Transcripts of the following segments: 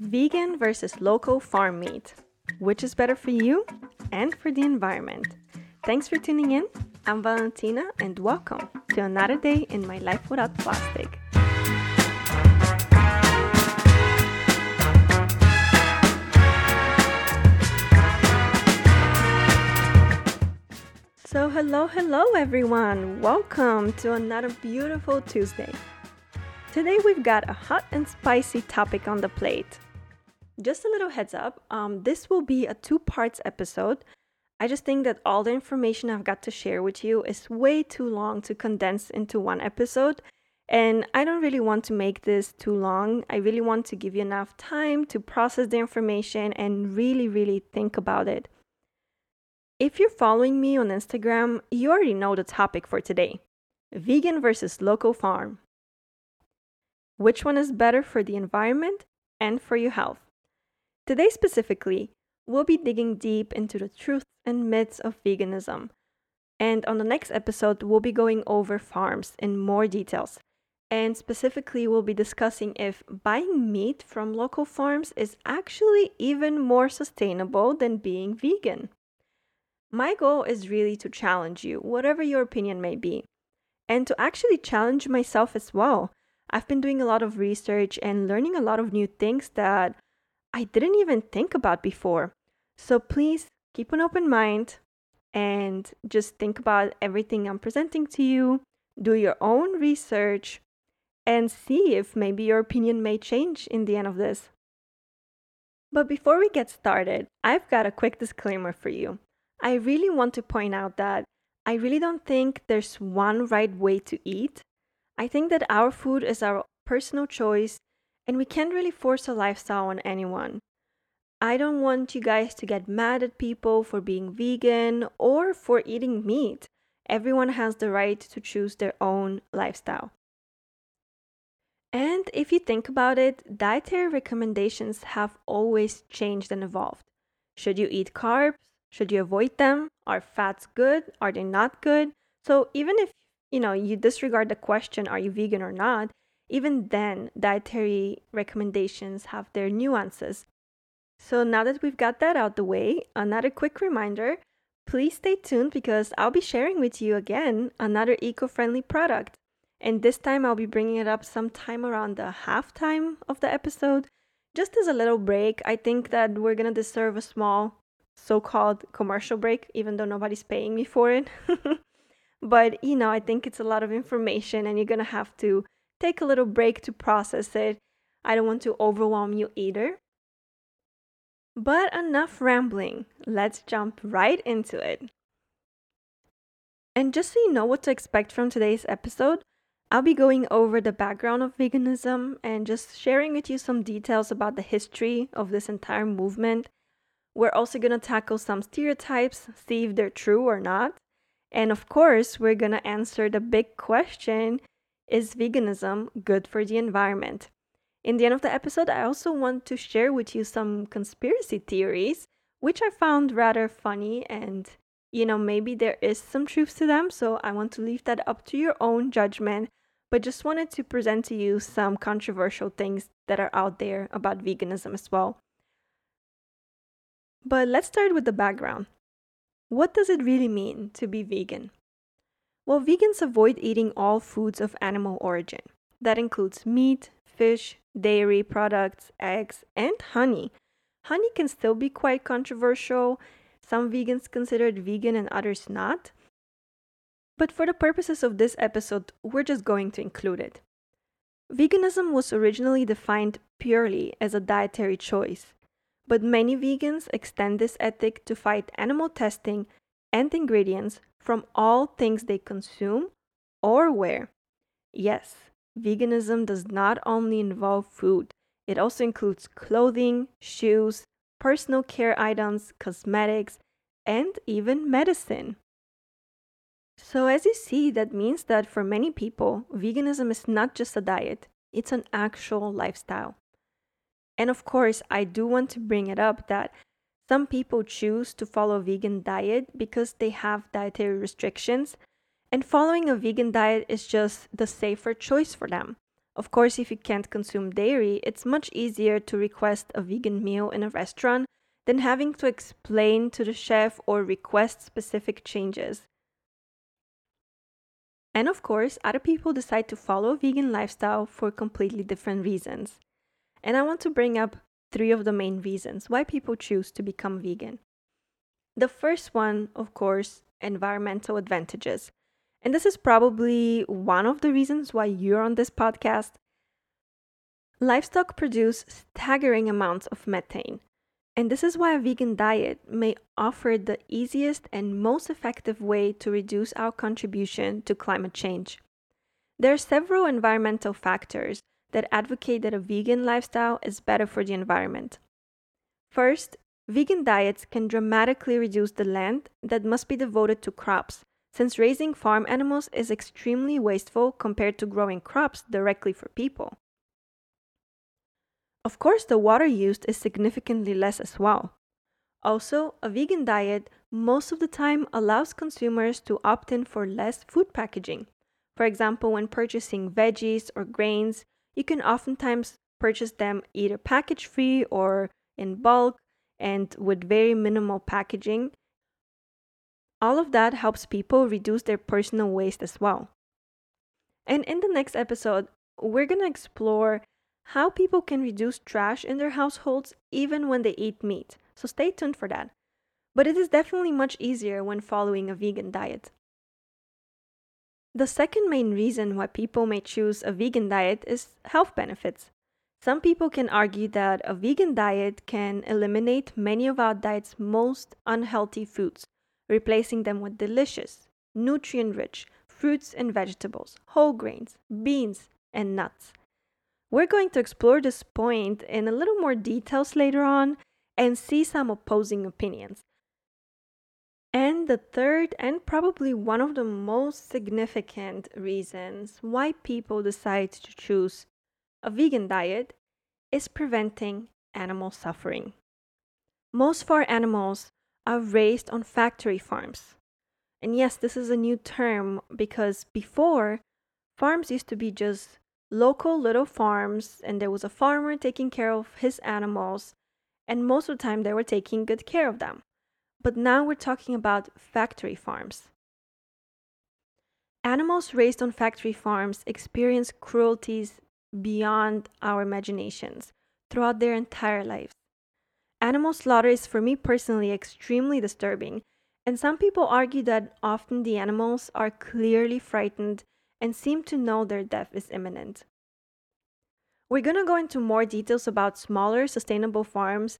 Vegan versus local farm meat. Which is better for you and for the environment? Thanks for tuning in. I'm Valentina and welcome to another day in my life without plastic. So, hello, hello, everyone. Welcome to another beautiful Tuesday. Today, we've got a hot and spicy topic on the plate just a little heads up um, this will be a two parts episode. I just think that all the information I've got to share with you is way too long to condense into one episode. And I don't really want to make this too long. I really want to give you enough time to process the information and really, really think about it. If you're following me on Instagram, you already know the topic for today vegan versus local farm. Which one is better for the environment and for your health? Today, specifically, we'll be digging deep into the truths and myths of veganism. And on the next episode, we'll be going over farms in more details. And specifically, we'll be discussing if buying meat from local farms is actually even more sustainable than being vegan. My goal is really to challenge you, whatever your opinion may be, and to actually challenge myself as well. I've been doing a lot of research and learning a lot of new things that I didn't even think about before. So please keep an open mind and just think about everything I'm presenting to you. Do your own research and see if maybe your opinion may change in the end of this. But before we get started, I've got a quick disclaimer for you. I really want to point out that I really don't think there's one right way to eat. I think that our food is our personal choice and we can't really force a lifestyle on anyone. I don't want you guys to get mad at people for being vegan or for eating meat. Everyone has the right to choose their own lifestyle. And if you think about it, dietary recommendations have always changed and evolved. Should you eat carbs? Should you avoid them? Are fats good? Are they not good? So even if you know you disregard the question are you vegan or not, even then, dietary recommendations have their nuances. So now that we've got that out the way, another quick reminder please stay tuned because I'll be sharing with you again another eco friendly product. And this time I'll be bringing it up sometime around the halftime of the episode. Just as a little break, I think that we're gonna deserve a small so called commercial break, even though nobody's paying me for it. but you know, I think it's a lot of information and you're gonna have to take a little break to process it. I don't want to overwhelm you either. But enough rambling, let's jump right into it. And just so you know what to expect from today's episode, I'll be going over the background of veganism and just sharing with you some details about the history of this entire movement. We're also going to tackle some stereotypes, see if they're true or not. And of course, we're going to answer the big question is veganism good for the environment? In the end of the episode, I also want to share with you some conspiracy theories, which I found rather funny and you know, maybe there is some truth to them, so I want to leave that up to your own judgment, but just wanted to present to you some controversial things that are out there about veganism as well. But let's start with the background. What does it really mean to be vegan? Well, vegans avoid eating all foods of animal origin. That includes meat, fish, dairy products, eggs, and honey. Honey can still be quite controversial. Some vegans consider it vegan and others not. But for the purposes of this episode, we're just going to include it. Veganism was originally defined purely as a dietary choice, but many vegans extend this ethic to fight animal testing and ingredients from all things they consume or wear. Yes, veganism does not only involve food, it also includes clothing, shoes, personal care items, cosmetics, and even medicine. So, as you see, that means that for many people, veganism is not just a diet, it's an actual lifestyle. And of course, I do want to bring it up that some people choose to follow a vegan diet because they have dietary restrictions, and following a vegan diet is just the safer choice for them. Of course, if you can't consume dairy, it's much easier to request a vegan meal in a restaurant than having to explain to the chef or request specific changes. And of course, other people decide to follow a vegan lifestyle for completely different reasons. And I want to bring up three of the main reasons why people choose to become vegan. The first one, of course, environmental advantages. And this is probably one of the reasons why you're on this podcast. Livestock produce staggering amounts of methane, and this is why a vegan diet may offer the easiest and most effective way to reduce our contribution to climate change. There are several environmental factors that advocate that a vegan lifestyle is better for the environment. First, vegan diets can dramatically reduce the land that must be devoted to crops, since raising farm animals is extremely wasteful compared to growing crops directly for people. Of course, the water used is significantly less as well. Also, a vegan diet most of the time allows consumers to opt in for less food packaging. For example, when purchasing veggies or grains, you can oftentimes purchase them either package free or in bulk and with very minimal packaging. All of that helps people reduce their personal waste as well. And in the next episode, we're going to explore how people can reduce trash in their households even when they eat meat. So stay tuned for that. But it is definitely much easier when following a vegan diet. The second main reason why people may choose a vegan diet is health benefits. Some people can argue that a vegan diet can eliminate many of our diet's most unhealthy foods, replacing them with delicious, nutrient rich fruits and vegetables, whole grains, beans, and nuts. We're going to explore this point in a little more details later on and see some opposing opinions. And the third, and probably one of the most significant reasons why people decide to choose a vegan diet is preventing animal suffering. Most our animals are raised on factory farms. And yes, this is a new term because before, farms used to be just local little farms, and there was a farmer taking care of his animals, and most of the time they were taking good care of them. But now we're talking about factory farms. Animals raised on factory farms experience cruelties beyond our imaginations throughout their entire lives. Animal slaughter is, for me personally, extremely disturbing, and some people argue that often the animals are clearly frightened and seem to know their death is imminent. We're going to go into more details about smaller sustainable farms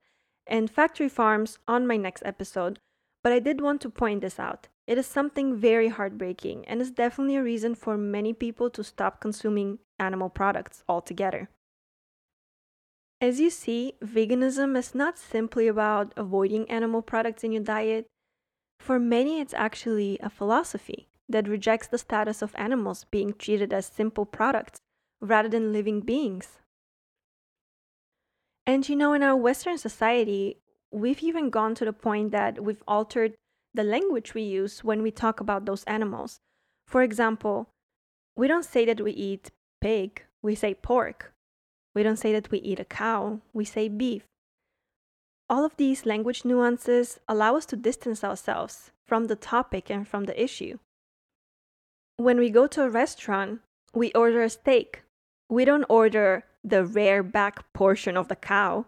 and factory farms on my next episode, but I did want to point this out. It is something very heartbreaking and is definitely a reason for many people to stop consuming animal products altogether. As you see, veganism is not simply about avoiding animal products in your diet. For many, it's actually a philosophy that rejects the status of animals being treated as simple products rather than living beings. And you know, in our Western society, we've even gone to the point that we've altered the language we use when we talk about those animals. For example, we don't say that we eat pig, we say pork. We don't say that we eat a cow, we say beef. All of these language nuances allow us to distance ourselves from the topic and from the issue. When we go to a restaurant, we order a steak. We don't order the rare back portion of the cow.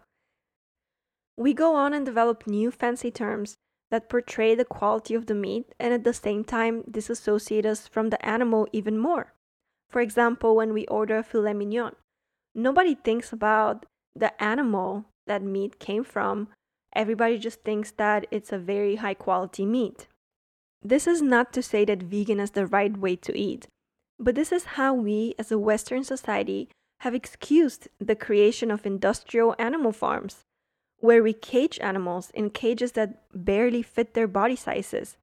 We go on and develop new fancy terms that portray the quality of the meat and at the same time disassociate us from the animal even more. For example, when we order filet mignon, nobody thinks about the animal that meat came from. Everybody just thinks that it's a very high quality meat. This is not to say that vegan is the right way to eat, but this is how we, as a Western society, have excused the creation of industrial animal farms, where we cage animals in cages that barely fit their body sizes,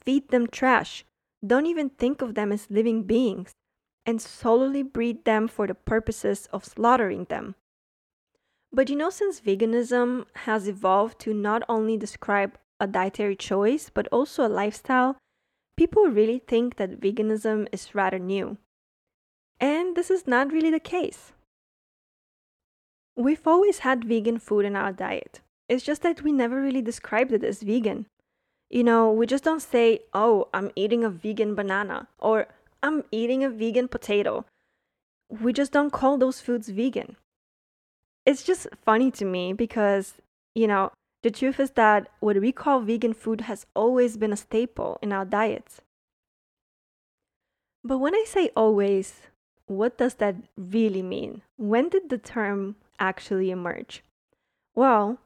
feed them trash, don't even think of them as living beings, and solely breed them for the purposes of slaughtering them. But you know, since veganism has evolved to not only describe a dietary choice, but also a lifestyle, people really think that veganism is rather new. And this is not really the case. We've always had vegan food in our diet. It's just that we never really described it as vegan. You know, we just don't say, oh, I'm eating a vegan banana or I'm eating a vegan potato. We just don't call those foods vegan. It's just funny to me because, you know, the truth is that what we call vegan food has always been a staple in our diets. But when I say always, what does that really mean? When did the term actually emerge? Well,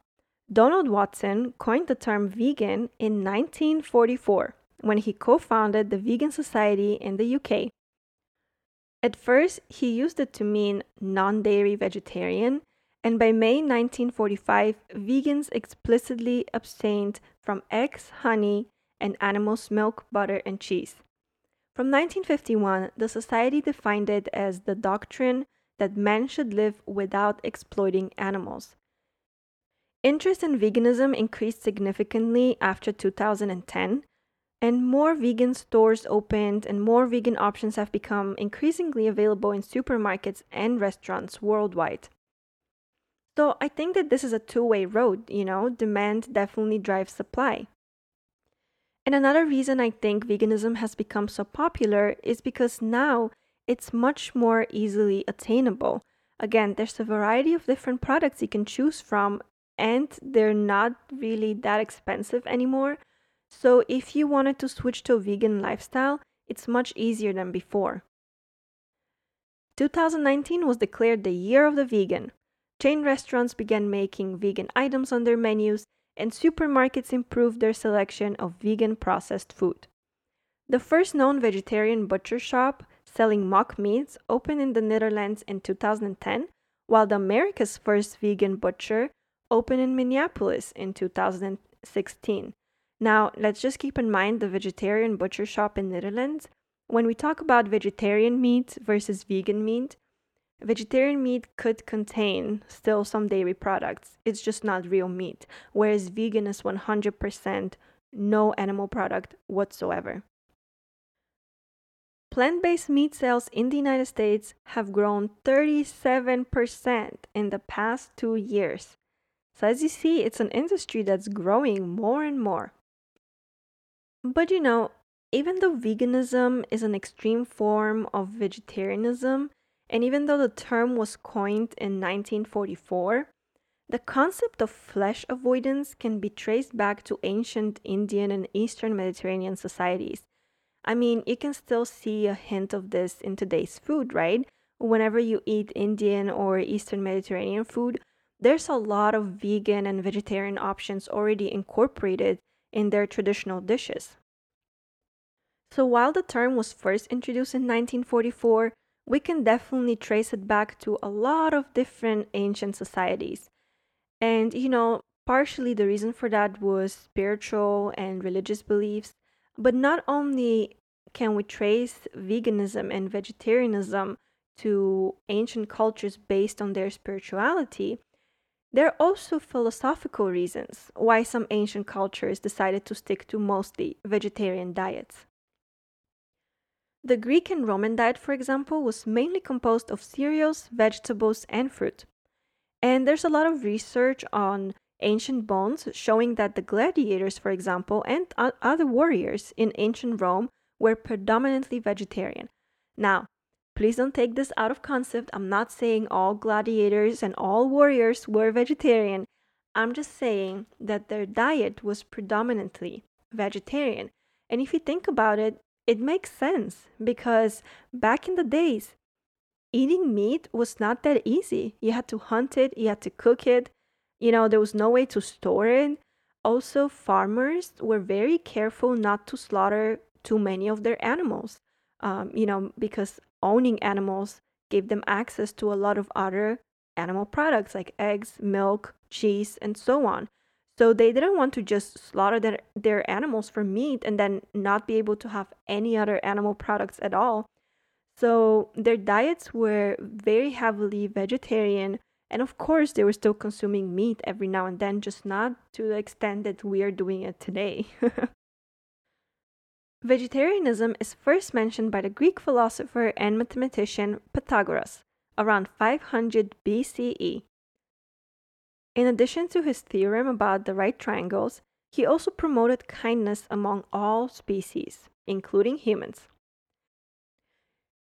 Donald Watson coined the term vegan in 1944 when he co founded the Vegan Society in the UK. At first, he used it to mean non dairy vegetarian, and by May 1945, vegans explicitly abstained from eggs, honey, and animals' milk, butter, and cheese. From 1951, the Society defined it as the doctrine that man should live without exploiting animals. Interest in veganism increased significantly after 2010, and more vegan stores opened, and more vegan options have become increasingly available in supermarkets and restaurants worldwide. So I think that this is a two way road, you know, demand definitely drives supply. And another reason I think veganism has become so popular is because now it's much more easily attainable. Again, there's a variety of different products you can choose from, and they're not really that expensive anymore. So, if you wanted to switch to a vegan lifestyle, it's much easier than before. 2019 was declared the year of the vegan. Chain restaurants began making vegan items on their menus, and supermarkets improved their selection of vegan processed food. The first known vegetarian butcher shop selling mock meats opened in the Netherlands in 2010, while the America's first vegan butcher opened in Minneapolis in 2016. Now, let's just keep in mind the vegetarian butcher shop in Netherlands. When we talk about vegetarian meat versus vegan meat, vegetarian meat could contain still some dairy products. It's just not real meat, whereas vegan is 100% no animal product whatsoever. Plant based meat sales in the United States have grown 37% in the past two years. So, as you see, it's an industry that's growing more and more. But you know, even though veganism is an extreme form of vegetarianism, and even though the term was coined in 1944, the concept of flesh avoidance can be traced back to ancient Indian and Eastern Mediterranean societies. I mean, you can still see a hint of this in today's food, right? Whenever you eat Indian or Eastern Mediterranean food, there's a lot of vegan and vegetarian options already incorporated in their traditional dishes. So while the term was first introduced in 1944, we can definitely trace it back to a lot of different ancient societies. And, you know, partially the reason for that was spiritual and religious beliefs, but not only can we trace veganism and vegetarianism to ancient cultures based on their spirituality, there are also philosophical reasons why some ancient cultures decided to stick to mostly vegetarian diets. The Greek and Roman diet, for example, was mainly composed of cereals, vegetables, and fruit. And there's a lot of research on ancient bones showing that the gladiators, for example, and other warriors in ancient Rome were predominantly vegetarian. Now, please don't take this out of concept. I'm not saying all gladiators and all warriors were vegetarian. I'm just saying that their diet was predominantly vegetarian. And if you think about it, it makes sense because back in the days, eating meat was not that easy. You had to hunt it, you had to cook it, you know, there was no way to store it. Also, farmers were very careful not to slaughter too many of their animals, um, you know, because owning animals gave them access to a lot of other animal products like eggs, milk, cheese, and so on. So they didn't want to just slaughter their, their animals for meat and then not be able to have any other animal products at all. So their diets were very heavily vegetarian and of course, they were still consuming meat every now and then, just not to the extent that we are doing it today. Vegetarianism is first mentioned by the Greek philosopher and mathematician Pythagoras around 500 BCE. In addition to his theorem about the right triangles, he also promoted kindness among all species, including humans.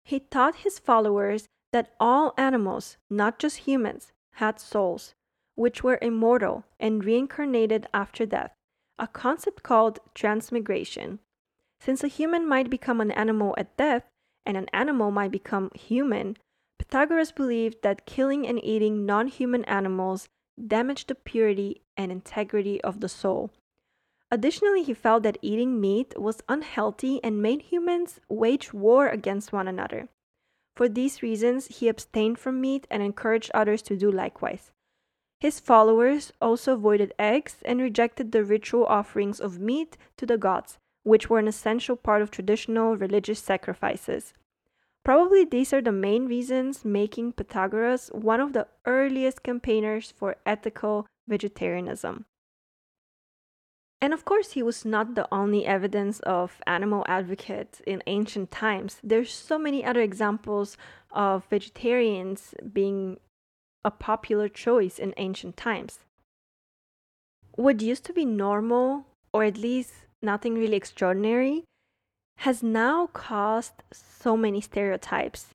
He taught his followers that all animals, not just humans, had souls, which were immortal and reincarnated after death, a concept called transmigration. Since a human might become an animal at death, and an animal might become human, Pythagoras believed that killing and eating non human animals damaged the purity and integrity of the soul. Additionally, he felt that eating meat was unhealthy and made humans wage war against one another. For these reasons, he abstained from meat and encouraged others to do likewise. His followers also avoided eggs and rejected the ritual offerings of meat to the gods, which were an essential part of traditional religious sacrifices. Probably these are the main reasons making Pythagoras one of the earliest campaigners for ethical vegetarianism. And of course, he was not the only evidence of animal advocate in ancient times. There's so many other examples of vegetarians being a popular choice in ancient times. What used to be normal, or at least nothing really extraordinary, has now caused so many stereotypes.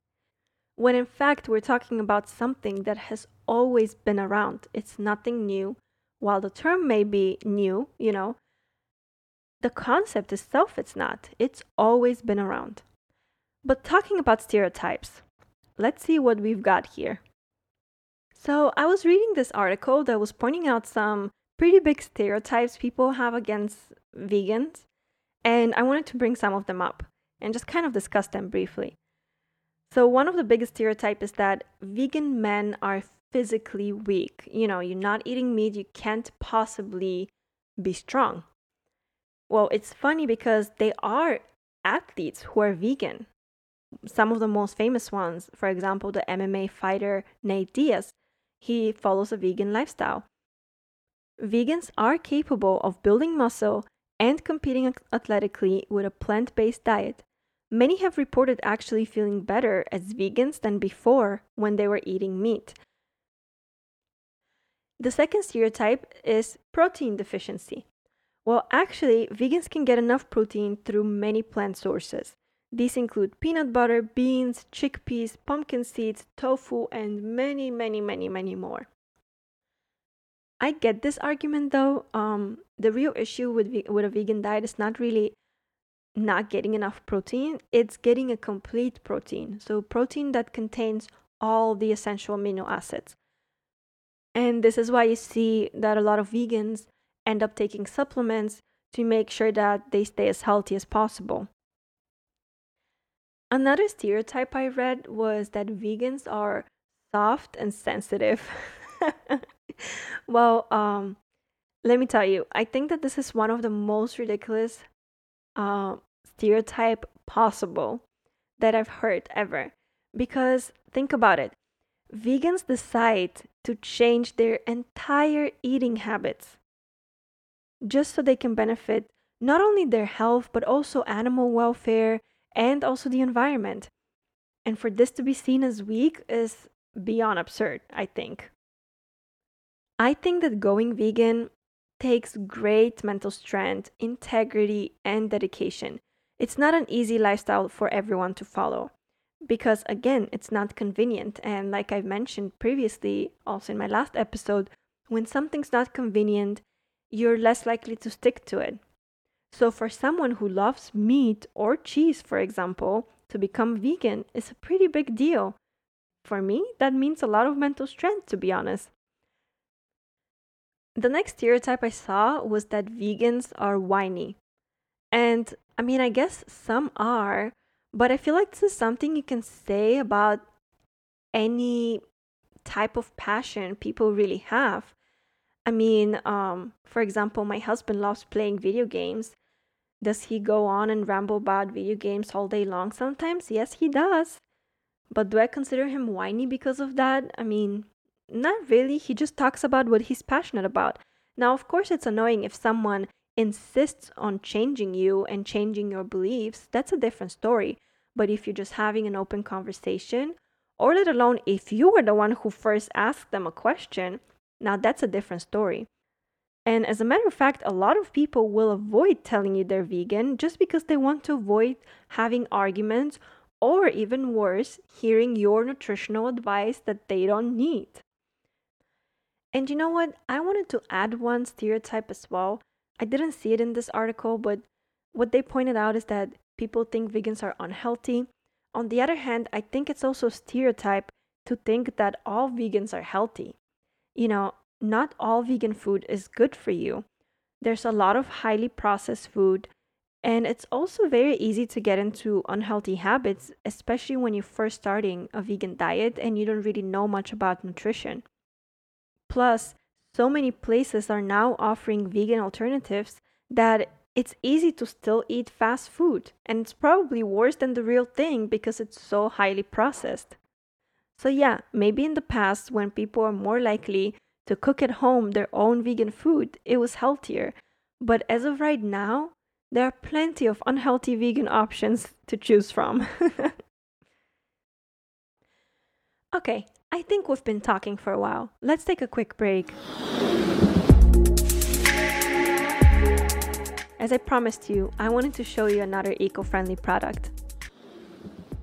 When in fact, we're talking about something that has always been around. It's nothing new. While the term may be new, you know, the concept itself it's not. It's always been around. But talking about stereotypes, let's see what we've got here. So, I was reading this article that was pointing out some pretty big stereotypes people have against vegans and I wanted to bring some of them up and just kind of discuss them briefly. So, one of the biggest stereotypes is that vegan men are physically weak. You know, you're not eating meat, you can't possibly be strong. Well, it's funny because they are athletes who are vegan. Some of the most famous ones, for example, the MMA fighter Nate Diaz, he follows a vegan lifestyle. Vegans are capable of building muscle and competing athletically with a plant based diet. Many have reported actually feeling better as vegans than before when they were eating meat. The second stereotype is protein deficiency. Well, actually, vegans can get enough protein through many plant sources. These include peanut butter, beans, chickpeas, pumpkin seeds, tofu, and many, many, many, many more. I get this argument though. Um, the real issue with with a vegan diet is not really not getting enough protein. It's getting a complete protein. So protein that contains all the essential amino acids. And this is why you see that a lot of vegans end up taking supplements to make sure that they stay as healthy as possible. Another stereotype I read was that vegans are soft and sensitive. well, um, let me tell you, I think that this is one of the most ridiculous uh, stereotype possible that I've heard ever. Because think about it vegans decide to change their entire eating habits just so they can benefit not only their health, but also animal welfare and also the environment. And for this to be seen as weak is beyond absurd, I think. I think that going vegan takes great mental strength, integrity, and dedication. It's not an easy lifestyle for everyone to follow because, again, it's not convenient. And like I've mentioned previously, also in my last episode, when something's not convenient, you're less likely to stick to it. So, for someone who loves meat or cheese, for example, to become vegan is a pretty big deal. For me, that means a lot of mental strength, to be honest. The next stereotype I saw was that vegans are whiny. And I mean, I guess some are, but I feel like this is something you can say about any type of passion people really have. I mean, um, for example, my husband loves playing video games. Does he go on and ramble about video games all day long sometimes? Yes, he does. But do I consider him whiny because of that? I mean, not really. He just talks about what he's passionate about. Now, of course, it's annoying if someone insists on changing you and changing your beliefs, that's a different story. But if you're just having an open conversation, or let alone if you were the one who first asked them a question, now that's a different story. And as a matter of fact, a lot of people will avoid telling you they're vegan just because they want to avoid having arguments or even worse, hearing your nutritional advice that they don't need. And you know what? I wanted to add one stereotype as well. I didn't see it in this article, but what they pointed out is that people think vegans are unhealthy. On the other hand, I think it's also a stereotype to think that all vegans are healthy. You know, not all vegan food is good for you. There's a lot of highly processed food, and it's also very easy to get into unhealthy habits, especially when you're first starting a vegan diet and you don't really know much about nutrition. Plus, so many places are now offering vegan alternatives that it's easy to still eat fast food, and it's probably worse than the real thing because it's so highly processed. So, yeah, maybe in the past, when people are more likely to cook at home their own vegan food, it was healthier. But as of right now, there are plenty of unhealthy vegan options to choose from. okay, I think we've been talking for a while. Let's take a quick break. As I promised you, I wanted to show you another eco friendly product.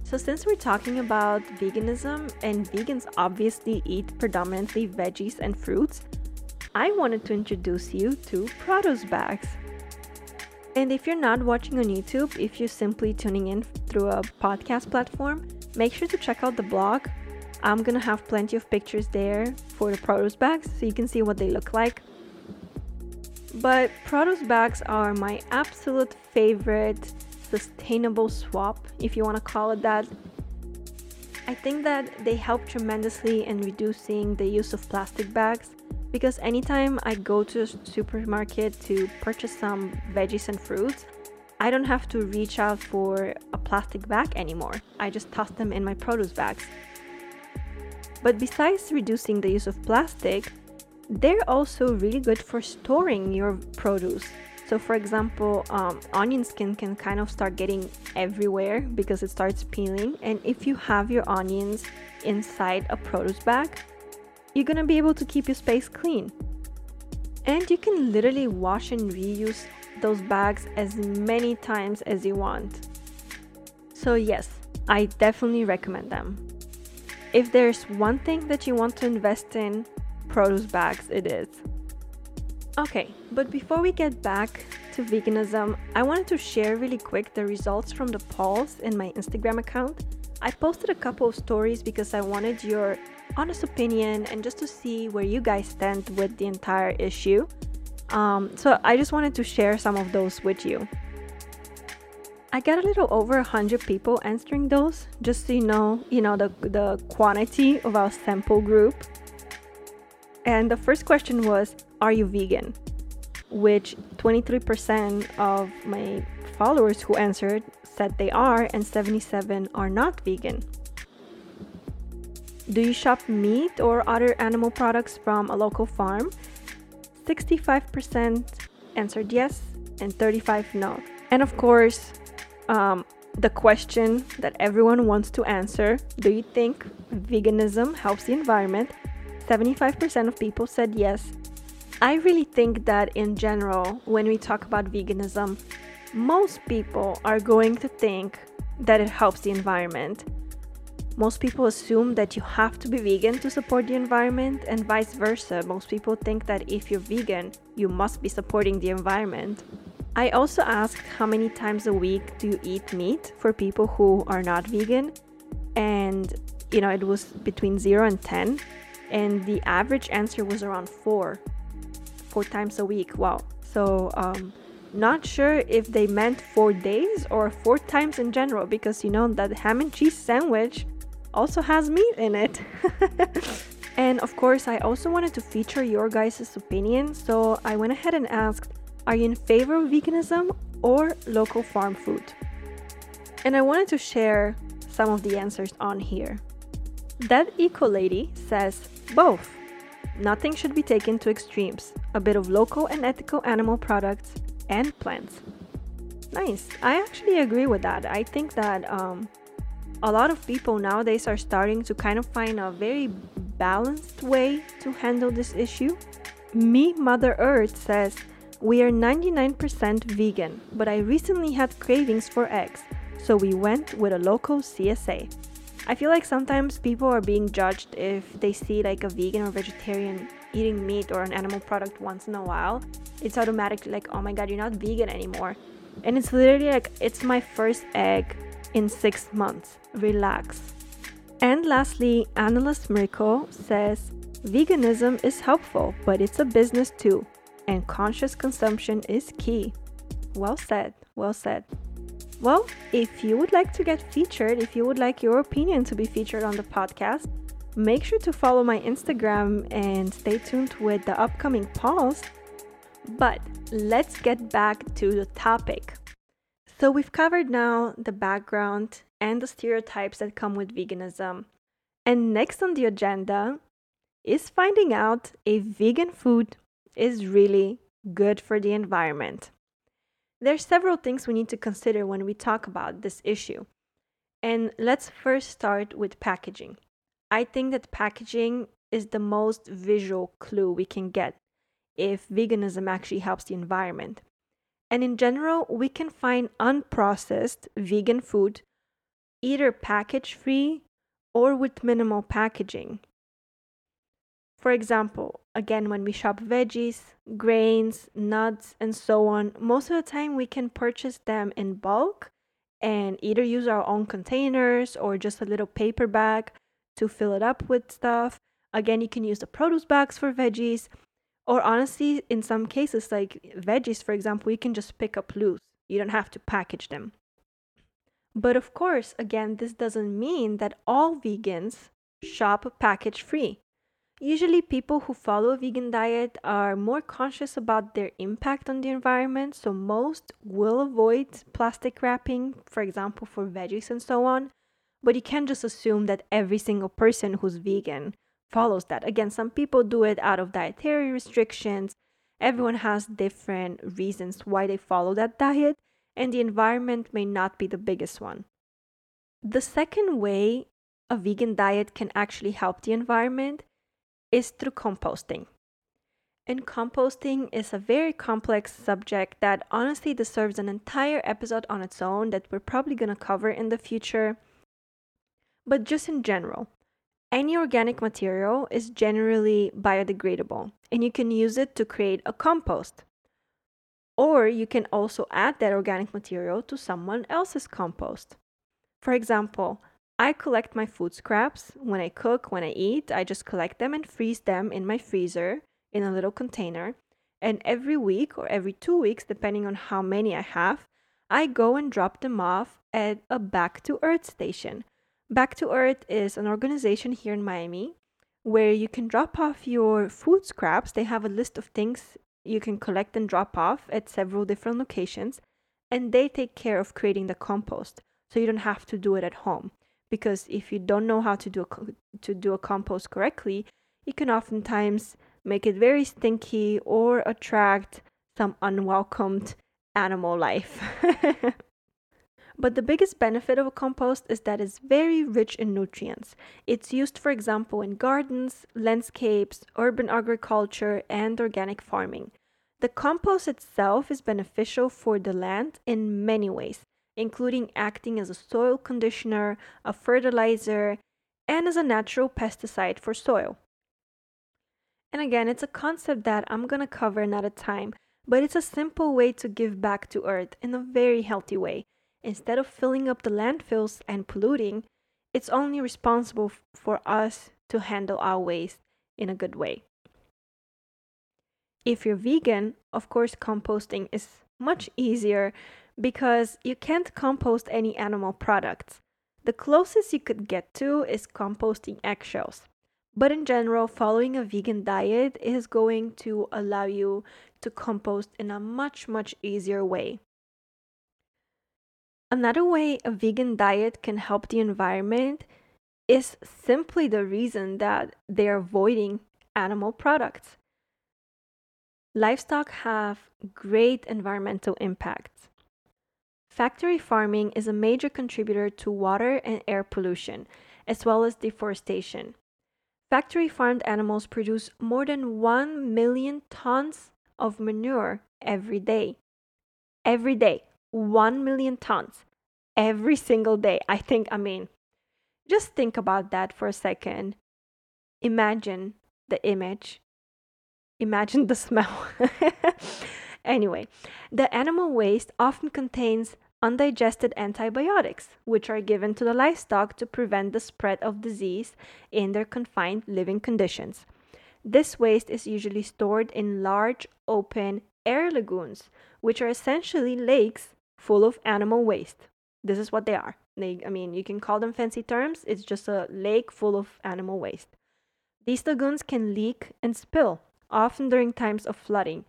So, since we're talking about veganism and vegans obviously eat predominantly veggies and fruits, I wanted to introduce you to produce bags. And if you're not watching on YouTube, if you're simply tuning in through a podcast platform, make sure to check out the blog I'm gonna have plenty of pictures there for the produce bags so you can see what they look like. But produce bags are my absolute favorite sustainable swap, if you want to call it that. I think that they help tremendously in reducing the use of plastic bags because anytime I go to a supermarket to purchase some veggies and fruits, I don't have to reach out for a plastic bag anymore. I just toss them in my produce bags. But besides reducing the use of plastic, they're also really good for storing your produce. So, for example, um, onion skin can kind of start getting everywhere because it starts peeling. And if you have your onions inside a produce bag, you're gonna be able to keep your space clean. And you can literally wash and reuse those bags as many times as you want. So, yes, I definitely recommend them. If there's one thing that you want to invest in, produce bags it is. Okay, but before we get back to veganism, I wanted to share really quick the results from the polls in my Instagram account. I posted a couple of stories because I wanted your honest opinion and just to see where you guys stand with the entire issue. Um, so I just wanted to share some of those with you. I got a little over 100 people answering those, just so you know, you know the, the quantity of our sample group. And the first question was, are you vegan? Which 23% of my followers who answered said they are and 77 are not vegan. Do you shop meat or other animal products from a local farm? 65% answered yes and 35 no. And of course, um, the question that everyone wants to answer Do you think veganism helps the environment? 75% of people said yes. I really think that in general, when we talk about veganism, most people are going to think that it helps the environment. Most people assume that you have to be vegan to support the environment, and vice versa. Most people think that if you're vegan, you must be supporting the environment. I also asked how many times a week do you eat meat for people who are not vegan, and you know, it was between 0 and 10, and the average answer was around 4. 4 times a week. Wow. So, um, not sure if they meant 4 days or 4 times in general because you know that ham and cheese sandwich also has meat in it. and of course, I also wanted to feature your guys' opinion, so I went ahead and asked are you in favor of veganism or local farm food? And I wanted to share some of the answers on here. That eco lady says both. Nothing should be taken to extremes. A bit of local and ethical animal products and plants. Nice. I actually agree with that. I think that um, a lot of people nowadays are starting to kind of find a very balanced way to handle this issue. Me, Mother Earth says, We are 99% vegan, but I recently had cravings for eggs, so we went with a local CSA. I feel like sometimes people are being judged if they see like a vegan or vegetarian eating meat or an animal product once in a while. It's automatically like, oh my god, you're not vegan anymore. And it's literally like, it's my first egg in six months. Relax. And lastly, analyst Mirko says, veganism is helpful, but it's a business too, and conscious consumption is key. Well said, well said. Well, if you would like to get featured, if you would like your opinion to be featured on the podcast, make sure to follow my Instagram and stay tuned with the upcoming polls. But let's get back to the topic. So, we've covered now the background and the stereotypes that come with veganism. And next on the agenda is finding out if vegan food is really good for the environment. There are several things we need to consider when we talk about this issue. And let's first start with packaging. I think that packaging is the most visual clue we can get if veganism actually helps the environment. And in general, we can find unprocessed vegan food either package free or with minimal packaging. For example, again, when we shop veggies, grains, nuts, and so on, most of the time we can purchase them in bulk and either use our own containers or just a little paper bag to fill it up with stuff. Again, you can use the produce bags for veggies, or honestly, in some cases, like veggies, for example, you can just pick up loose. You don't have to package them. But of course, again, this doesn't mean that all vegans shop package free. Usually, people who follow a vegan diet are more conscious about their impact on the environment, so most will avoid plastic wrapping, for example, for veggies and so on. But you can't just assume that every single person who's vegan follows that. Again, some people do it out of dietary restrictions. Everyone has different reasons why they follow that diet, and the environment may not be the biggest one. The second way a vegan diet can actually help the environment is through composting. And composting is a very complex subject that honestly deserves an entire episode on its own that we're probably going to cover in the future. But just in general, any organic material is generally biodegradable and you can use it to create a compost. Or you can also add that organic material to someone else's compost. For example, I collect my food scraps when I cook, when I eat. I just collect them and freeze them in my freezer in a little container. And every week or every two weeks, depending on how many I have, I go and drop them off at a Back to Earth station. Back to Earth is an organization here in Miami where you can drop off your food scraps. They have a list of things you can collect and drop off at several different locations, and they take care of creating the compost. So you don't have to do it at home because if you don't know how to do a, to do a compost correctly, it can oftentimes make it very stinky or attract some unwelcomed animal life. but the biggest benefit of a compost is that it's very rich in nutrients. It's used, for example, in gardens, landscapes, urban agriculture, and organic farming. The compost itself is beneficial for the land in many ways including acting as a soil conditioner, a fertilizer, and as a natural pesticide for soil. And again, it's a concept that I'm to cover another time, but it's a simple way to give back to Earth in a very healthy way. Instead of filling up the landfills and polluting, it's only responsible for us to handle our waste in a good way. If you're vegan, of course, composting is much easier because you can't compost any animal products. The closest you could get to is composting eggshells. But in general, following a vegan diet is going to allow you to compost in a much, much easier way. Another way a vegan diet can help the environment is simply the reason that they're avoiding animal products. livestock have great environmental impacts. Factory farming is a major contributor to water and air pollution, as well as deforestation. Factory farmed animals produce more than 1 million tons of manure every day. Every day, 1 million tons. Every single day. I think, I mean, just think about that for a second. Imagine the image. Imagine the smell. anyway, the animal waste often contains undigested antibiotics, which are given to the livestock to prevent the spread of disease in their confined living conditions. This waste is usually stored in large, open air lagoons, which are essentially lakes full of animal waste. This is what they are. They, I mean, you can call them fancy terms, it's just a lake full of animal waste. These lagoons can leak and spill, often during times of flooding,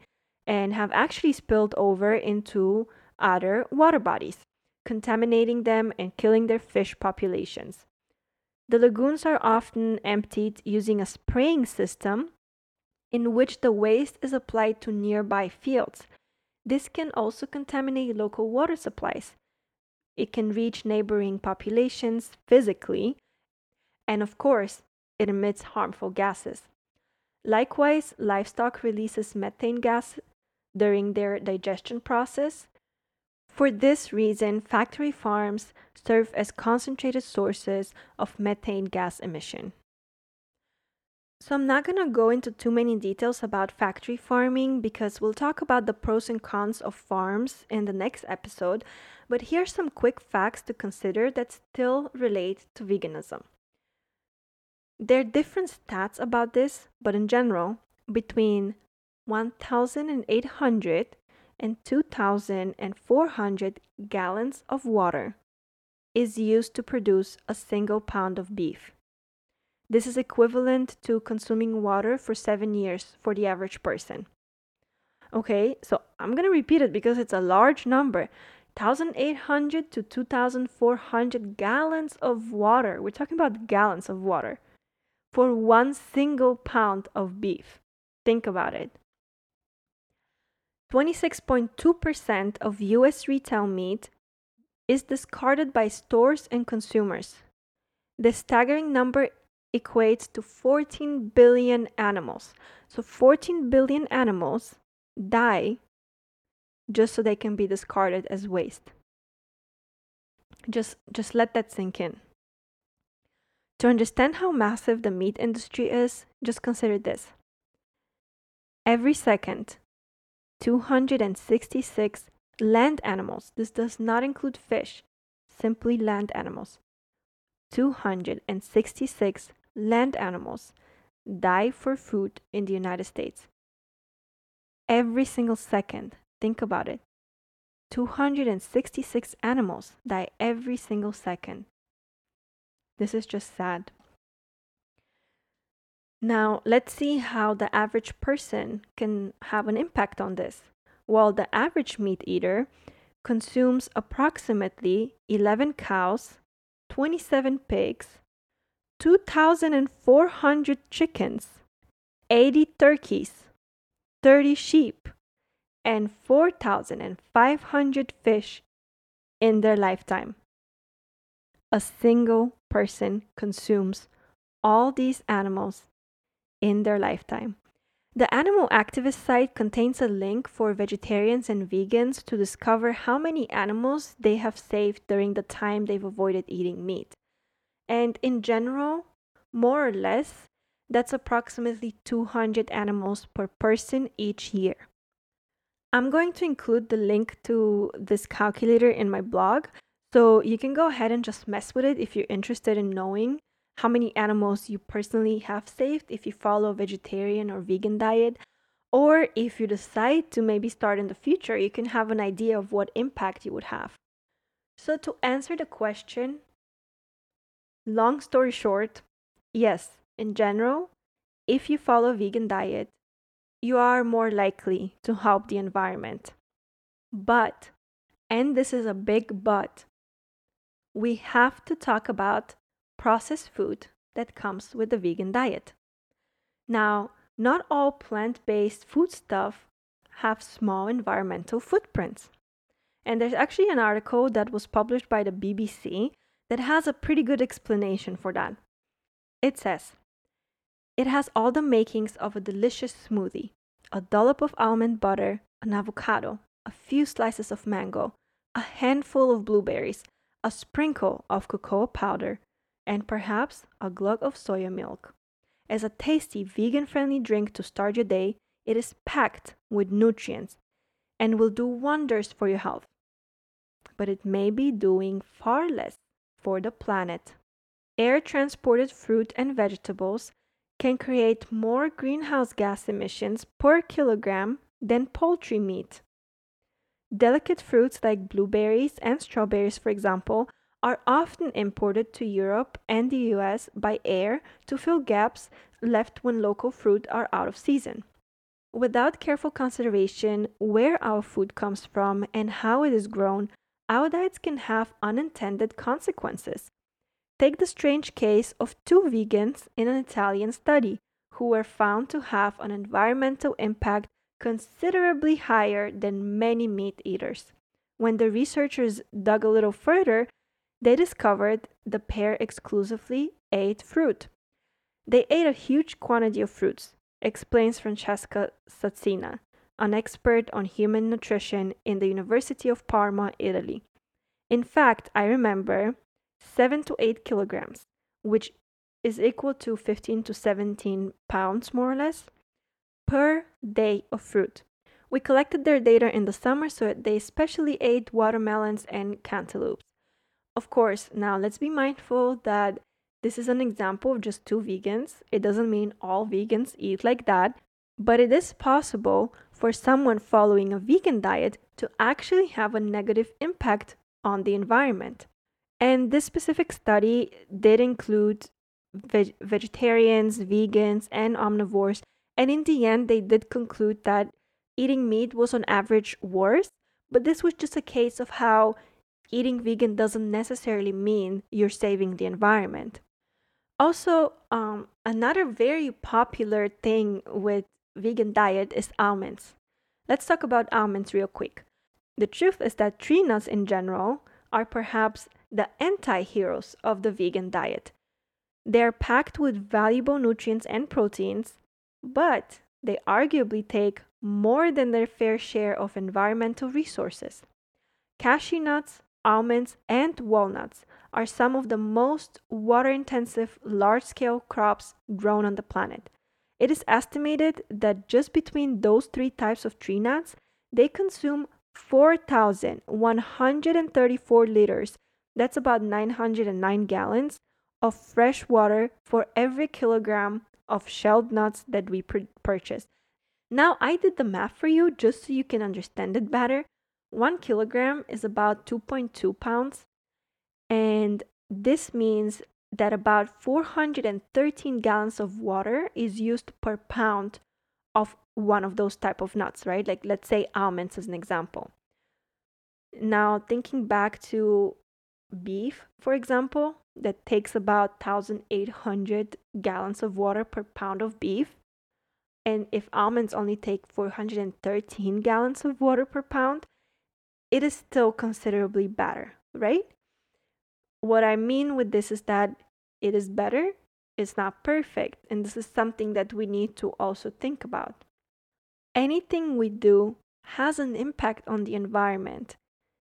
and have actually spilled over into other water bodies, contaminating them and killing their fish populations. The lagoons are often emptied using a spraying system in which the waste is applied to nearby fields. This can also contaminate local water supplies. It can reach neighboring populations physically, and of course, it emits harmful gases. Likewise, livestock releases methane gas during their digestion process, for this reason, factory farms serve as concentrated sources of methane gas emission. So, I'm not going to go into too many details about factory farming because we'll talk about the pros and cons of farms in the next episode. But here's some quick facts to consider that still relate to veganism. There are different stats about this, but in general, between 1,800 and 2,400 gallons of water is used to produce a single pound of beef. This is equivalent to consuming water for seven years for the average person. Okay, so I'm gonna repeat it because it's a large number 1,800 to 2,400 gallons of water. We're talking about gallons of water for one single pound of beef. Think about it. 26.2% of US retail meat is discarded by stores and consumers. The staggering number equates to 14 billion animals. So 14 billion animals die just so they can be discarded as waste. Just just let that sink in. To understand how massive the meat industry is, just consider this. Every second, 266 land animals. This does not include fish, simply land animals. 266 land animals die for food in the United States. Every single second, think about it. 266 animals die every single second. This is just sad. Now, let's see how the average person can have an impact on this. While the average meat eater consumes approximately 11 cows, 27 pigs, 2,400 chickens, 80 turkeys, 30 sheep, and 4,500 fish in their lifetime. A single person consumes all these animals in their lifetime. The Animal Activist site contains a link for vegetarians and vegans to discover how many animals they have saved during the time they've avoided eating meat. And in general, more or less, that's approximately 200 animals per person each year. I'm going to include the link to this calculator in my blog, so you can go ahead and just mess with it if you're interested in knowing how many animals you personally have saved if you follow a vegetarian or vegan diet. Or if you decide to maybe start in the future, you can have an idea of what impact you would have. So, to answer the question, long story short, yes, in general, if you follow a vegan diet, you are more likely to help the environment. But, and this is a big but, we have to talk about processed food that comes with the vegan diet. Now, not all plant based foodstuff have small environmental footprints. And there's actually an article that was published by the BBC that has a pretty good explanation for that. It says, it has all the makings of a delicious smoothie a dollop of almond butter, an avocado, a few slices of mango, a handful of blueberries, a sprinkle of cocoa powder, and perhaps a glug of soya milk. As a tasty vegan friendly drink to start your day, it is packed with nutrients and will do wonders for your health. But it may be doing far less for the planet. Air transported fruit and vegetables can create more greenhouse gas emissions per kilogram than poultry meat. Delicate fruits like blueberries and strawberries, for example, are often imported to Europe and the US by air to fill gaps left when local fruit are out of season. Without careful consideration where our food comes from and how it is grown, our diets can have unintended consequences. Take the strange case of two vegans in an Italian study who were found to have an environmental impact considerably higher than many meat eaters. When the researchers dug a little further, they discovered the pair exclusively ate fruit. They ate a huge quantity of fruits, explains Francesca Scazzina, an expert on human nutrition in the University of Parma, Italy. In fact, I remember 7 to 8 kilograms, which is equal to 15 to 17 pounds more or less, per day of fruit. We collected their data in the summer, so they especially ate watermelons and cantaloupes. Of course, now let's be mindful that this is an example of just two vegans. It doesn't mean all vegans eat like that, but it is possible for someone following a vegan diet to actually have a negative impact on the environment. And this specific study did include veg- vegetarians, vegans, and omnivores. And in the end, they did conclude that eating meat was on average worse, but this was just a case of how eating vegan doesn't necessarily mean you're saving the environment. Also, um, another very popular thing with vegan diet is almonds. Let's talk about almonds real quick. The truth is that tree nuts in general are perhaps the anti heroes of the vegan diet. They're packed with valuable nutrients and proteins, but they arguably take more than their fair share of environmental resources. Cashew nuts, almonds, and walnuts are some of the most water intensive large scale crops grown on the planet. It is estimated that just between those three types of tree nuts, they consume 4,134 liters that's about 909 gallons of fresh water for every kilogram of shelled nuts that we purchase. Now, I did the math for you just so you can understand it better. One kilogram is about 2.2 pounds, and this means that about 413 gallons of water is used per pound of one of those type of nuts, right? Like let's say almonds as an example. Now, thinking back to beef, for example, that takes about 1,800 gallons of water per pound of beef. And if almonds only take 413 gallons of water per pound, it is still considerably better, right? What I mean with this is that it is better, it's not perfect, and this is something that we need to also think about. Anything we do has an impact on the environment,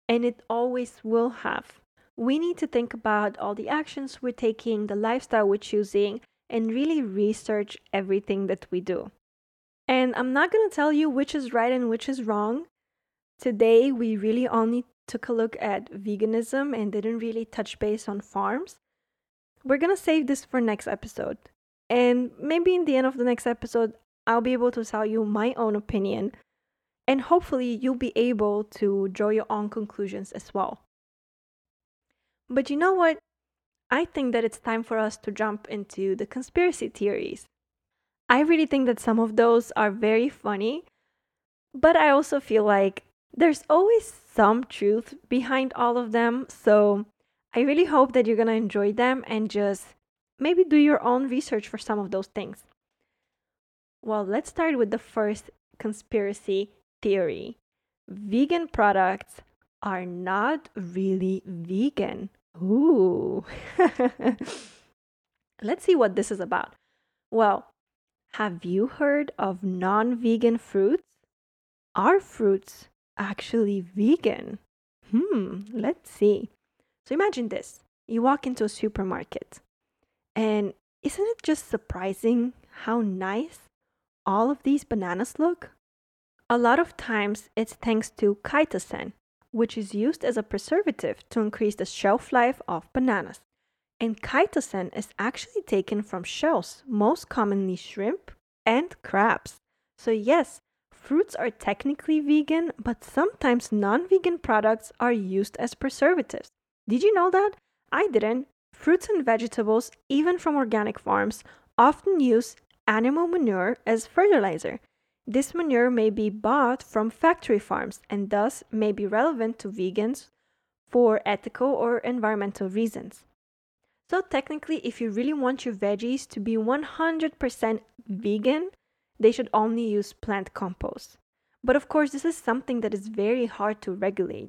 and it always will have we need to think about all the actions we're taking, the lifestyle we're choosing, and really research everything that we do. And I'm not to tell you which is right and which is wrong. Today, we really only took a look at veganism and didn't really touch base on farms. We're to save this for next episode. And maybe in the end of the next episode, I'll be able to tell you my own opinion. And hopefully, you'll be able to draw your own conclusions as well. But you know what? I think that it's time for us to jump into the conspiracy theories. I really think that some of those are very funny, but I also feel like there's always some truth behind all of them. So I really hope that you're going to enjoy them and just maybe do your own research for some of those things. Well, let's start with the first conspiracy theory vegan products are not really vegan. Ooh. Let's see what this is about. Well, have you heard of non vegan fruits? Are fruits actually vegan? Hmm, let's see. So imagine this you walk into a supermarket, and isn't it just surprising how nice all of these bananas look? A lot of times it's thanks to chitosan, which is used as a preservative to increase the shelf life of bananas. And chitosan is actually taken from shells, most commonly shrimp and crabs. So, yes, fruits are technically vegan, but sometimes non vegan products are used as preservatives. Did you know that? I didn't. Fruits and vegetables, even from organic farms, often use animal manure as fertilizer. This manure may be bought from factory farms and thus may be relevant to vegans for ethical or environmental reasons. So, technically, if you really want your veggies to be 100% vegan, they should only use plant compost. But of course, this is something that is very hard to regulate.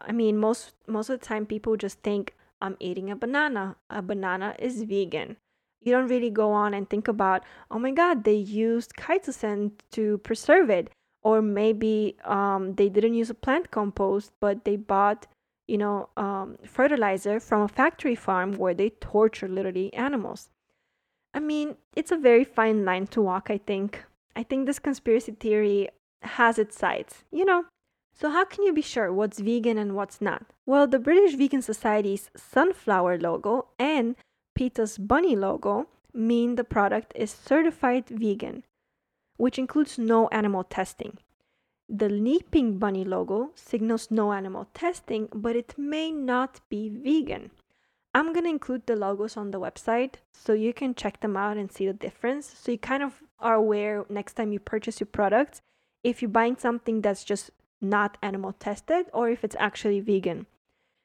I mean, most most of the time people just think I'm eating a banana. A banana is vegan. You don't really go on and think about, oh my God, they used chitosan to preserve it. Or maybe um, they didn't use a plant compost, but they bought, you know, um, fertilizer from a factory farm where they torture literally animals. I mean, it's a very fine line to walk, I think. I think this conspiracy theory has its sides, you know. So, how can you be sure what's vegan and what's not? Well, the British Vegan Society's sunflower logo and PETA's bunny logo mean the product is certified vegan, which includes no animal testing. The leaping bunny logo signals no animal testing, but it may not be vegan. I'm going to include the logos on the website so you can check them out and see the difference. So you kind of are aware next time you purchase your products if you're buying something that's just not animal tested or if it's actually vegan.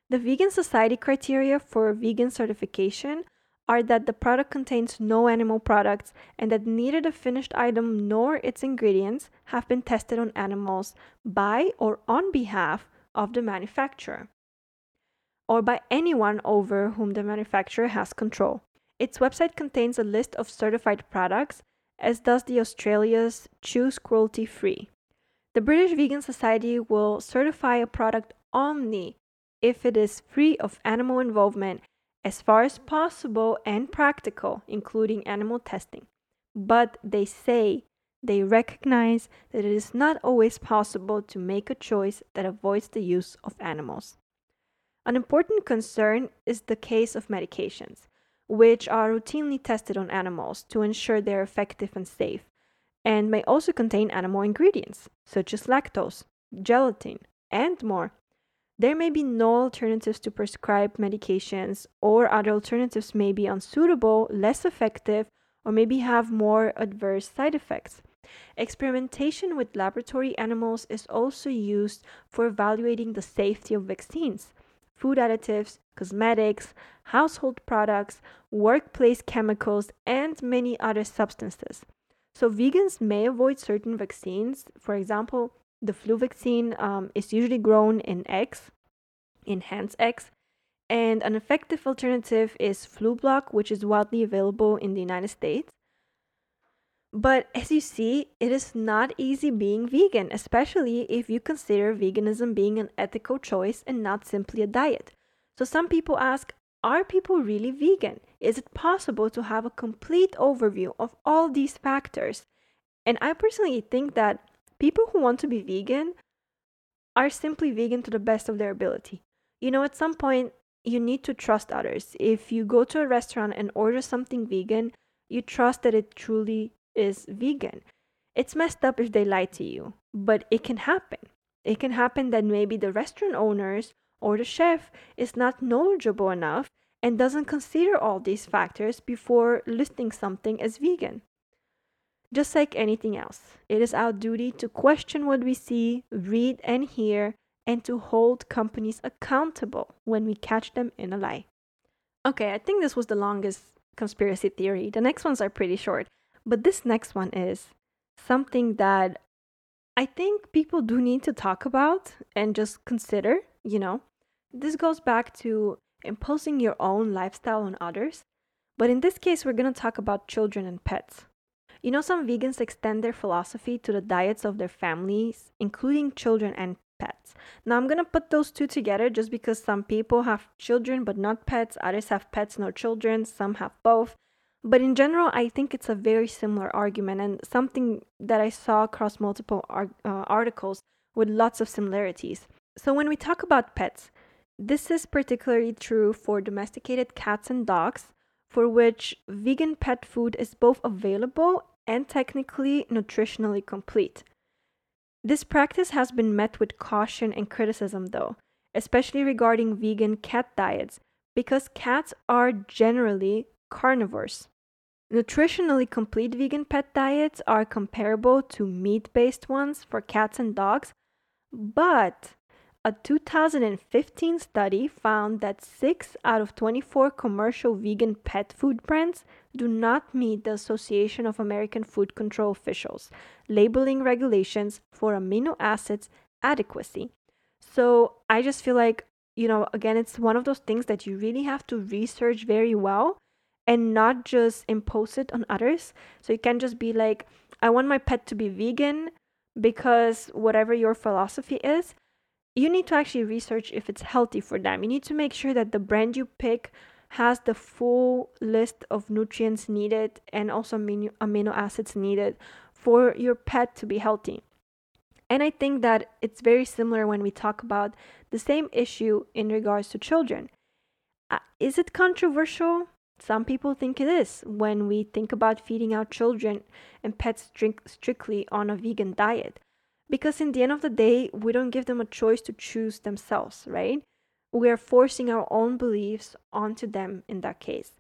The Vegan Society criteria for vegan certification are that the product contains no animal products and that neither the finished item nor its ingredients have been tested on animals by or on behalf of the manufacturer or by anyone over whom the manufacturer has control. Its website contains a list of certified products, as does the Australia's Choose Cruelty Free. The British Vegan Society will certify a product only if it is free of animal involvement as far as possible and practical, including animal testing. But they say they recognize that it is not always possible to make a choice that avoids the use of animals. An important concern is the case of medications, which are routinely tested on animals to ensure they're effective and safe, and may also contain animal ingredients, such as lactose, gelatin, and more. There may be no alternatives to prescribed medications, or other alternatives may be unsuitable, less effective, or maybe have more adverse side effects. Experimentation with laboratory animals is also used for evaluating the safety of vaccines, food additives, cosmetics, household products, workplace chemicals, and many other substances. So, vegans may avoid certain vaccines, for example, the flu vaccine um, is usually grown in eggs, in hens' eggs, and an effective alternative is Flublok, which is widely available in the United States. But as you see, it is not easy being vegan, especially if you consider veganism being an ethical choice and not simply a diet. So some people ask, are people really vegan? Is it possible to have a complete overview of all these factors? And I personally think that people who want to be vegan are simply vegan to the best of their ability. You know, at some point, you need to trust others. If you go to a restaurant and order something vegan, you trust that it truly is vegan. It's messed up if they lie to you, but it can happen. It can happen that maybe the restaurant owners or the chef is not knowledgeable enough and doesn't consider all these factors before listing something as vegan. Just like anything else, it is our duty to question what we see, read, and hear, and to hold companies accountable when we catch them in a lie. Okay, I think this was the longest conspiracy theory. The next ones are pretty short, but this next one is something that I think people do need to talk about and just consider, you know. This goes back to imposing your own lifestyle on others. But in this case, we're going to talk about children and pets. You know, some vegans extend their philosophy to the diets of their families, including children and pets. Now, I'm going to put those two together just because some people have children but not pets, others have pets, no children, some have both. But in general, I think it's a very similar argument and something that I saw across multiple ar- uh, articles with lots of similarities. So, when we talk about pets, this is particularly true for domesticated cats and dogs, for which vegan pet food is both available and technically nutritionally complete. This practice has been met with caution and criticism, though, especially regarding vegan cat diets, because cats are generally carnivores. Nutritionally complete vegan pet diets are comparable to meat based ones for cats and dogs, but a 2015 study found that 6 out of 24 commercial vegan pet food brands do not meet the Association of American Feed Control Officials labeling regulations for amino acids adequacy. So I just feel like, you know, again, it's one of those things that you really have to research very well and not just impose it on others. So you can't just be like, I want my pet to be vegan because whatever your philosophy is, you need to actually research if it's healthy for them. You need to make sure that the brand you pick has the full list of nutrients needed and also amino, amino acids needed for your pet to be healthy. And I think that it's very similar when we talk about the same issue in regards to children. Uh, is it controversial? Some people think it is when we think about feeding our children and pets drink strictly on a vegan diet. Because in the end of the day, we don't give them a choice to choose themselves, right? We are forcing our own beliefs onto them in that case.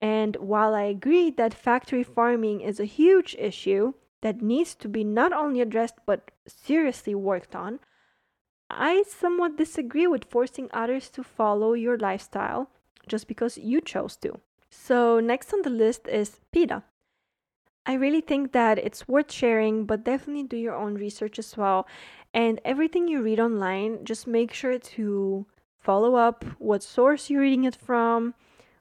And while I agree that factory farming is a huge issue that needs to be not only addressed but seriously worked on, I somewhat disagree with forcing others to follow your lifestyle just because you chose to. So, next on the list is PETA. I really think that it's worth sharing, but definitely do your own research as well. And everything you read online, just make sure to follow up what source you're reading it from,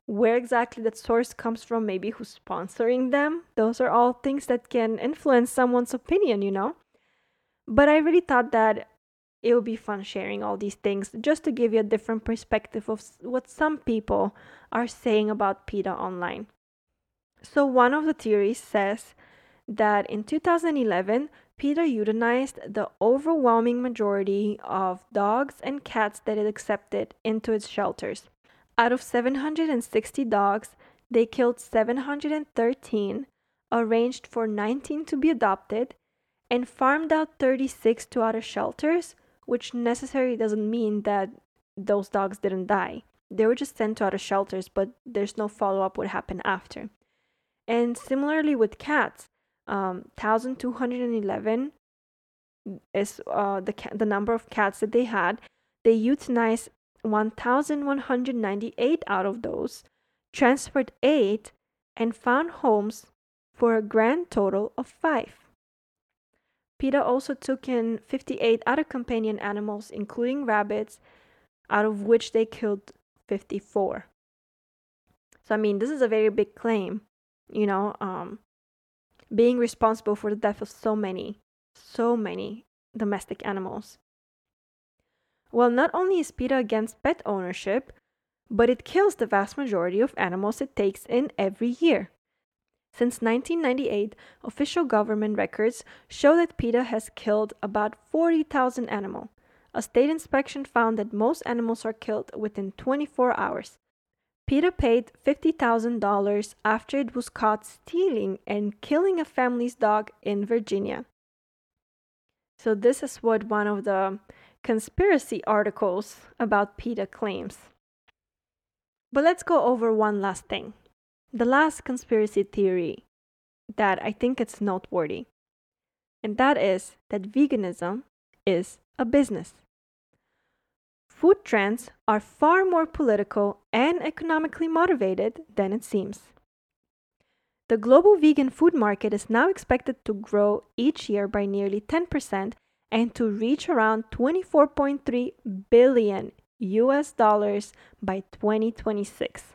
where exactly that source comes from, maybe who's sponsoring them. Those are all things that can influence someone's opinion, you know? But I really thought that it would be fun sharing all these things just to give you a different perspective of what some people are saying about PETA online. So, one of the theories says that in 2011, PETA euthanized the overwhelming majority of dogs and cats that it accepted into its shelters. Out of 760 dogs, they killed 713, arranged for 19 to be adopted, and farmed out 36 to other shelters which necessarily doesn't mean that those dogs didn't die. They were just sent to other shelters, but there's no follow up what happened after. And similarly with cats, um, 1,211 is uh, the, ca- the number of cats that they had. They euthanized 1,198 out of those, transferred 8, and found homes for a grand total of 5. PETA also took in 58 other companion animals, including rabbits, out of which they killed 54. So, I mean, this is a very big claim, you know, um, being responsible for the death of so many, so many domestic animals. Well, not only is PETA against pet ownership, but it kills the vast majority of animals it takes in every year. Since 1998, official government records show that PETA has killed about 40,000 animals. A state inspection found that most animals are killed within 24 hours. PETA paid $50,000 after it was caught stealing and killing a family's dog in Virginia. So, this is what one of the conspiracy articles about PETA claims. But let's go over one last thing the last conspiracy theory that I think it's noteworthy, and that is that veganism is a business. Food trends are far more political and economically motivated than it seems. The global vegan food market is now expected to grow each year by nearly 10% and to reach around 24.3 billion US dollars by 2026.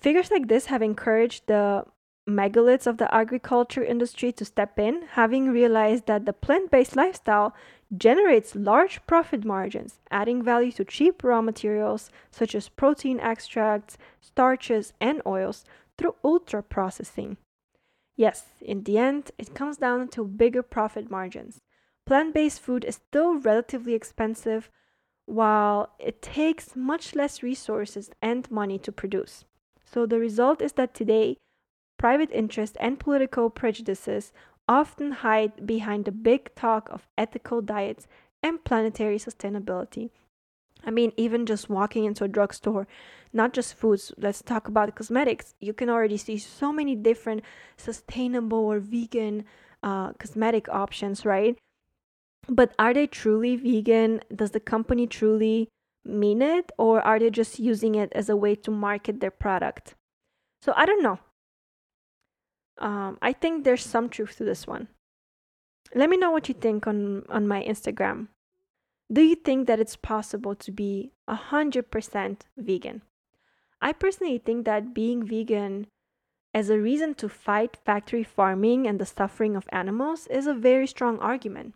Figures like this have encouraged the megaliths of the agriculture industry to step in, having realized that the plant based lifestyle generates large profit margins, adding value to cheap raw materials such as protein extracts, starches, and oils through ultra processing. Yes, in the end, it comes down to bigger profit margins. Plant based food is still relatively expensive, while it takes much less resources and money to produce. So the result is that today, private interest and political prejudices often hide behind the big talk of ethical diets and planetary sustainability. I mean, even just walking into a drugstore, not just foods, let's talk about cosmetics. You can already see so many different sustainable or vegan uh, cosmetic options, right? But are they truly vegan? Does the company truly mean it? Or are they just using it as a way to market their product? So I don't know. Um, I think there's some truth to this one. Let me know what you think on, on my Instagram. Do you think that it's possible to be 100% vegan? I personally think that being vegan as a reason to fight factory farming and the suffering of animals is a very strong argument.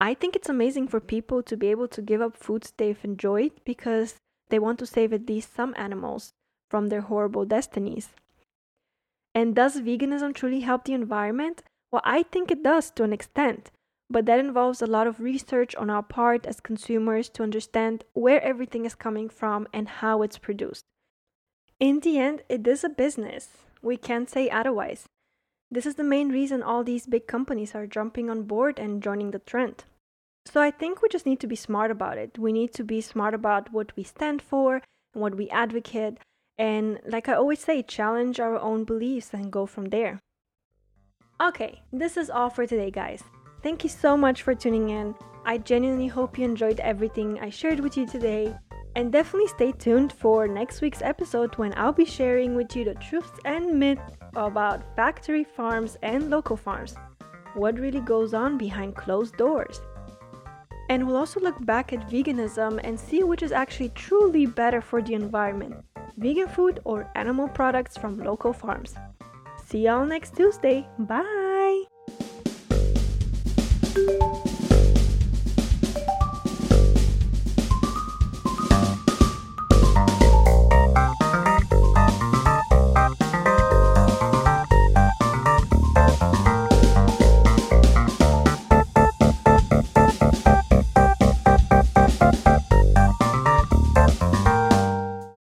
I think it's amazing for people to be able to give up foods they've enjoyed because they want to save at least some animals from their horrible destinies. And does veganism truly help the environment? Well, I think it does to an extent, but that involves a lot of research on our part as consumers to understand where everything is coming from and how it's produced. In the end, it is a business. We can't say otherwise. This is the main reason all these big companies are jumping on board and joining the trend. So I think we just need to be smart about it. We need to be smart about what we stand for and what we advocate and, like I always say, challenge our own beliefs and go from there. Okay, this is all for today, guys. Thank you so much for tuning in. I genuinely hope you enjoyed everything I shared with you today. And definitely stay tuned for next week's episode when I'll be sharing with you the truths and myths about factory farms and local farms. What really goes on behind closed doors? And we'll also look back at veganism and see which is actually truly better for the environment vegan food or animal products from local farms. See y'all next Tuesday. Bye!